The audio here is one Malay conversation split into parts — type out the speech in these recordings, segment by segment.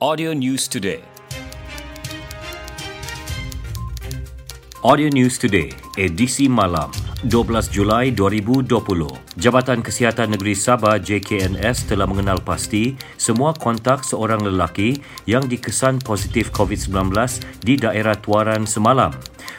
Audio News Today. Audio News Today, edisi malam, 12 Julai 2020. Jabatan Kesihatan Negeri Sabah JKNS telah mengenal pasti semua kontak seorang lelaki yang dikesan positif COVID-19 di daerah Tuaran semalam.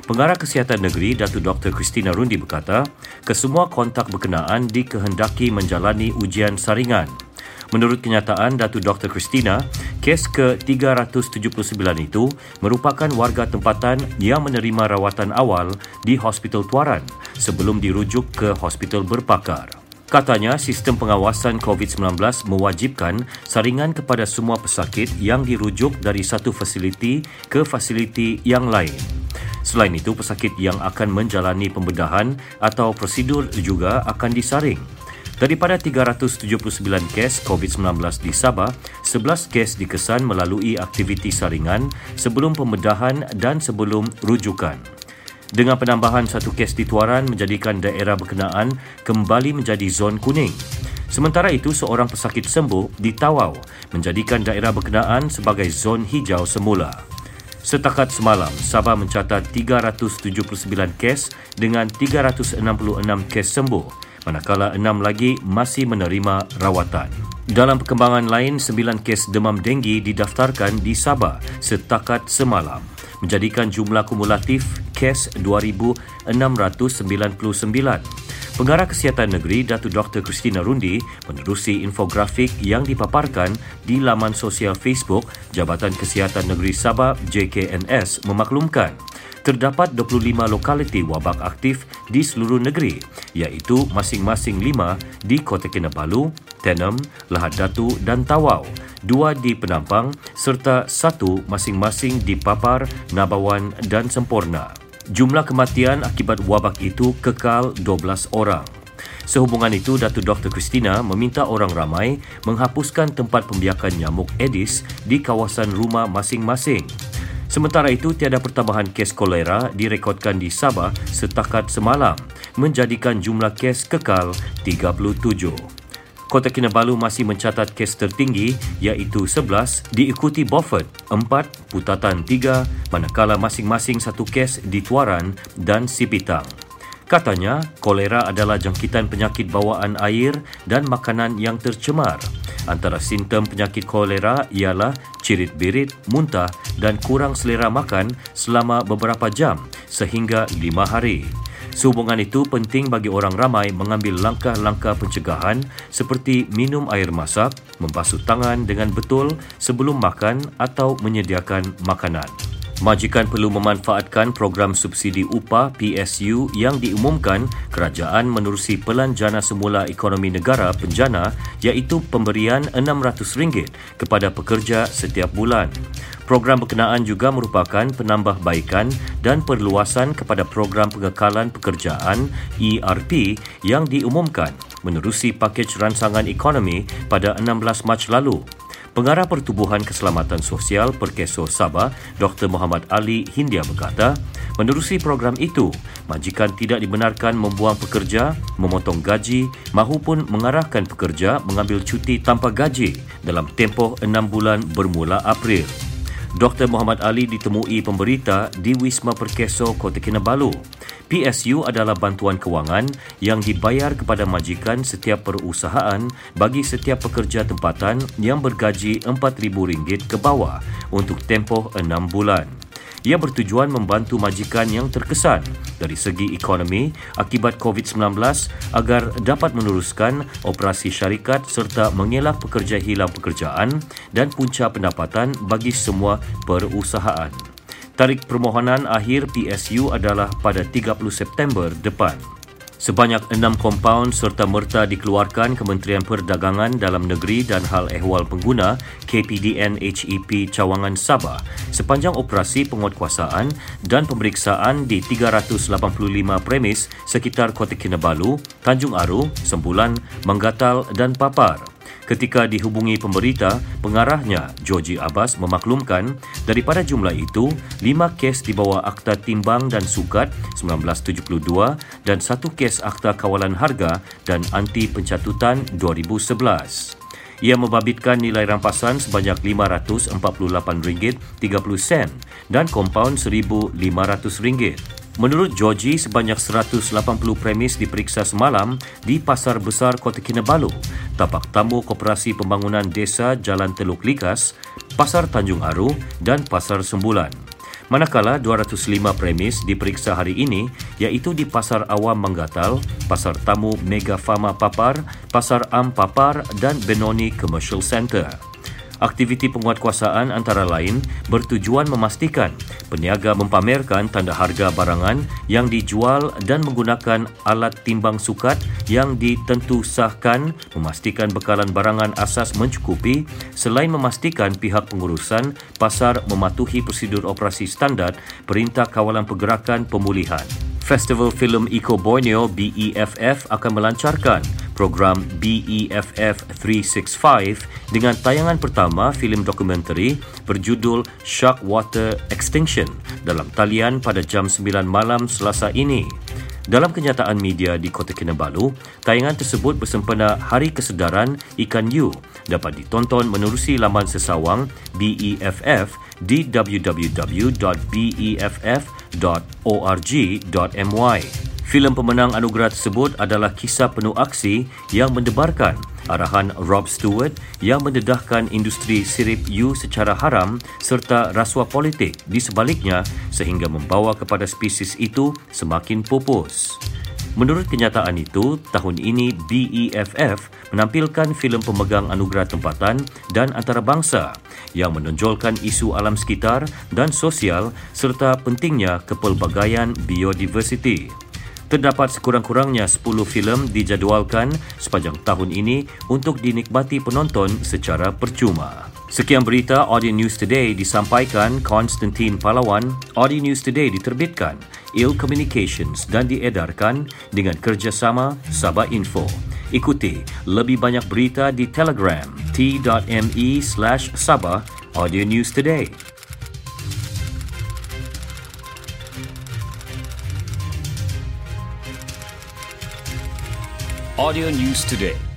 Pengarah Kesihatan Negeri Datuk Dr. Christina Rundi berkata, kesemua kontak berkenaan dikehendaki menjalani ujian saringan. Menurut kenyataan Datu Dr. Christina, kes ke-379 itu merupakan warga tempatan yang menerima rawatan awal di Hospital Tuaran sebelum dirujuk ke hospital berpakar. Katanya, sistem pengawasan COVID-19 mewajibkan saringan kepada semua pesakit yang dirujuk dari satu fasiliti ke fasiliti yang lain. Selain itu, pesakit yang akan menjalani pembedahan atau prosedur juga akan disaring. Daripada 379 kes COVID-19 di Sabah, 11 kes dikesan melalui aktiviti saringan sebelum pembedahan dan sebelum rujukan. Dengan penambahan satu kes di Tuaran menjadikan daerah berkenaan kembali menjadi zon kuning. Sementara itu, seorang pesakit sembuh di Tawau menjadikan daerah berkenaan sebagai zon hijau semula. Setakat semalam, Sabah mencatat 379 kes dengan 366 kes sembuh manakala enam lagi masih menerima rawatan. Dalam perkembangan lain, sembilan kes demam denggi didaftarkan di Sabah setakat semalam, menjadikan jumlah kumulatif kes 2,699. Pengarah Kesihatan Negeri Datu Dr. Christina Rundi menerusi infografik yang dipaparkan di laman sosial Facebook Jabatan Kesihatan Negeri Sabah JKNS memaklumkan terdapat 25 lokaliti wabak aktif di seluruh negeri iaitu masing-masing lima di Kota Kinabalu, Tenem, Lahad Datu dan Tawau, dua di Penampang serta satu masing-masing di Papar, Nabawan dan Sempurna. Jumlah kematian akibat wabak itu kekal 12 orang. Sehubungan itu, Datuk Dr. Christina meminta orang ramai menghapuskan tempat pembiakan nyamuk Aedes di kawasan rumah masing-masing. Sementara itu, tiada pertambahan kes kolera direkodkan di Sabah setakat semalam, menjadikan jumlah kes kekal 37. Kota Kinabalu masih mencatat kes tertinggi iaitu 11 diikuti Beaufort 4, Putatan 3 manakala masing-masing satu kes di Tuaran dan Sipitang. Katanya, kolera adalah jangkitan penyakit bawaan air dan makanan yang tercemar. Antara simptom penyakit kolera ialah cirit-birit, muntah dan kurang selera makan selama beberapa jam sehingga lima hari. Sehubungan itu penting bagi orang ramai mengambil langkah-langkah pencegahan seperti minum air masak, membasuh tangan dengan betul sebelum makan atau menyediakan makanan. Majikan perlu memanfaatkan program subsidi upah PSU yang diumumkan kerajaan menerusi Pelan Jana Semula Ekonomi Negara Penjana iaitu pemberian RM600 kepada pekerja setiap bulan. Program berkenaan juga merupakan penambahbaikan dan perluasan kepada program pengekalan pekerjaan ERP yang diumumkan menerusi pakej rancangan ekonomi pada 16 Mac lalu. Pengarah Pertubuhan Keselamatan Sosial Perkeso Sabah, Dr. Muhammad Ali Hindia berkata, menerusi program itu, majikan tidak dibenarkan membuang pekerja, memotong gaji mahupun mengarahkan pekerja mengambil cuti tanpa gaji dalam tempoh enam bulan bermula April. Dr. Muhammad Ali ditemui pemberita di Wisma Perkeso Kota Kinabalu. PSU adalah bantuan kewangan yang dibayar kepada majikan setiap perusahaan bagi setiap pekerja tempatan yang bergaji RM4,000 ke bawah untuk tempoh 6 bulan. Ia bertujuan membantu majikan yang terkesan dari segi ekonomi akibat COVID-19 agar dapat meneruskan operasi syarikat serta mengelak pekerja hilang pekerjaan dan punca pendapatan bagi semua perusahaan. Tarikh permohonan akhir PSU adalah pada 30 September depan. Sebanyak enam kompaun serta merta dikeluarkan Kementerian Perdagangan Dalam Negeri dan Hal Ehwal Pengguna KPDN HEP Cawangan Sabah sepanjang operasi penguatkuasaan dan pemeriksaan di 385 premis sekitar Kota Kinabalu, Tanjung Aru, Sembulan, Manggatal dan Papar. Ketika dihubungi pemberita, pengarahnya, Joji Abbas, memaklumkan daripada jumlah itu, lima kes di bawah Akta Timbang dan Sukat 1972 dan satu kes Akta Kawalan Harga dan Anti Pencatutan 2011. Ia membabitkan nilai rampasan sebanyak RM548.30 dan kompaun RM1,500. Menurut Georgie, sebanyak 180 premis diperiksa semalam di Pasar Besar Kota Kinabalu, Tapak Tamu Koperasi Pembangunan Desa Jalan Teluk Likas, Pasar Tanjung Aru dan Pasar Sembulan. Manakala 205 premis diperiksa hari ini iaitu di Pasar Awam Manggatal, Pasar Tamu Mega Fama Papar, Pasar Am Papar dan Benoni Commercial Centre. Aktiviti penguatkuasaan antara lain bertujuan memastikan peniaga mempamerkan tanda harga barangan yang dijual dan menggunakan alat timbang sukat yang ditentu sahkan, memastikan bekalan barangan asas mencukupi selain memastikan pihak pengurusan pasar mematuhi prosedur operasi standard Perintah Kawalan Pergerakan Pemulihan. Festival Filem Eco Borneo BEFF akan melancarkan program BEFF 365 dengan tayangan pertama filem dokumentari berjudul Shark Water Extinction dalam talian pada jam 9 malam Selasa ini. Dalam kenyataan media di Kota Kinabalu, tayangan tersebut bersempena Hari Kesedaran Ikan Yu dapat ditonton menerusi laman sesawang BEFF di www.beff.org.my. Filem pemenang anugerah tersebut adalah kisah penuh aksi yang mendebarkan arahan Rob Stewart yang mendedahkan industri sirip U secara haram serta rasuah politik di sebaliknya sehingga membawa kepada spesies itu semakin pupus. Menurut kenyataan itu, tahun ini BEFF menampilkan filem pemegang anugerah tempatan dan antarabangsa yang menonjolkan isu alam sekitar dan sosial serta pentingnya kepelbagaian biodiversiti. Terdapat sekurang-kurangnya 10 filem dijadualkan sepanjang tahun ini untuk dinikmati penonton secara percuma. Sekian berita Audio News Today disampaikan Konstantin Palawan. Audio News Today diterbitkan Il Communications dan diedarkan dengan kerjasama Sabah Info. Ikuti lebih banyak berita di Telegram t.me slash Sabah Audio News Today. Audio News Today.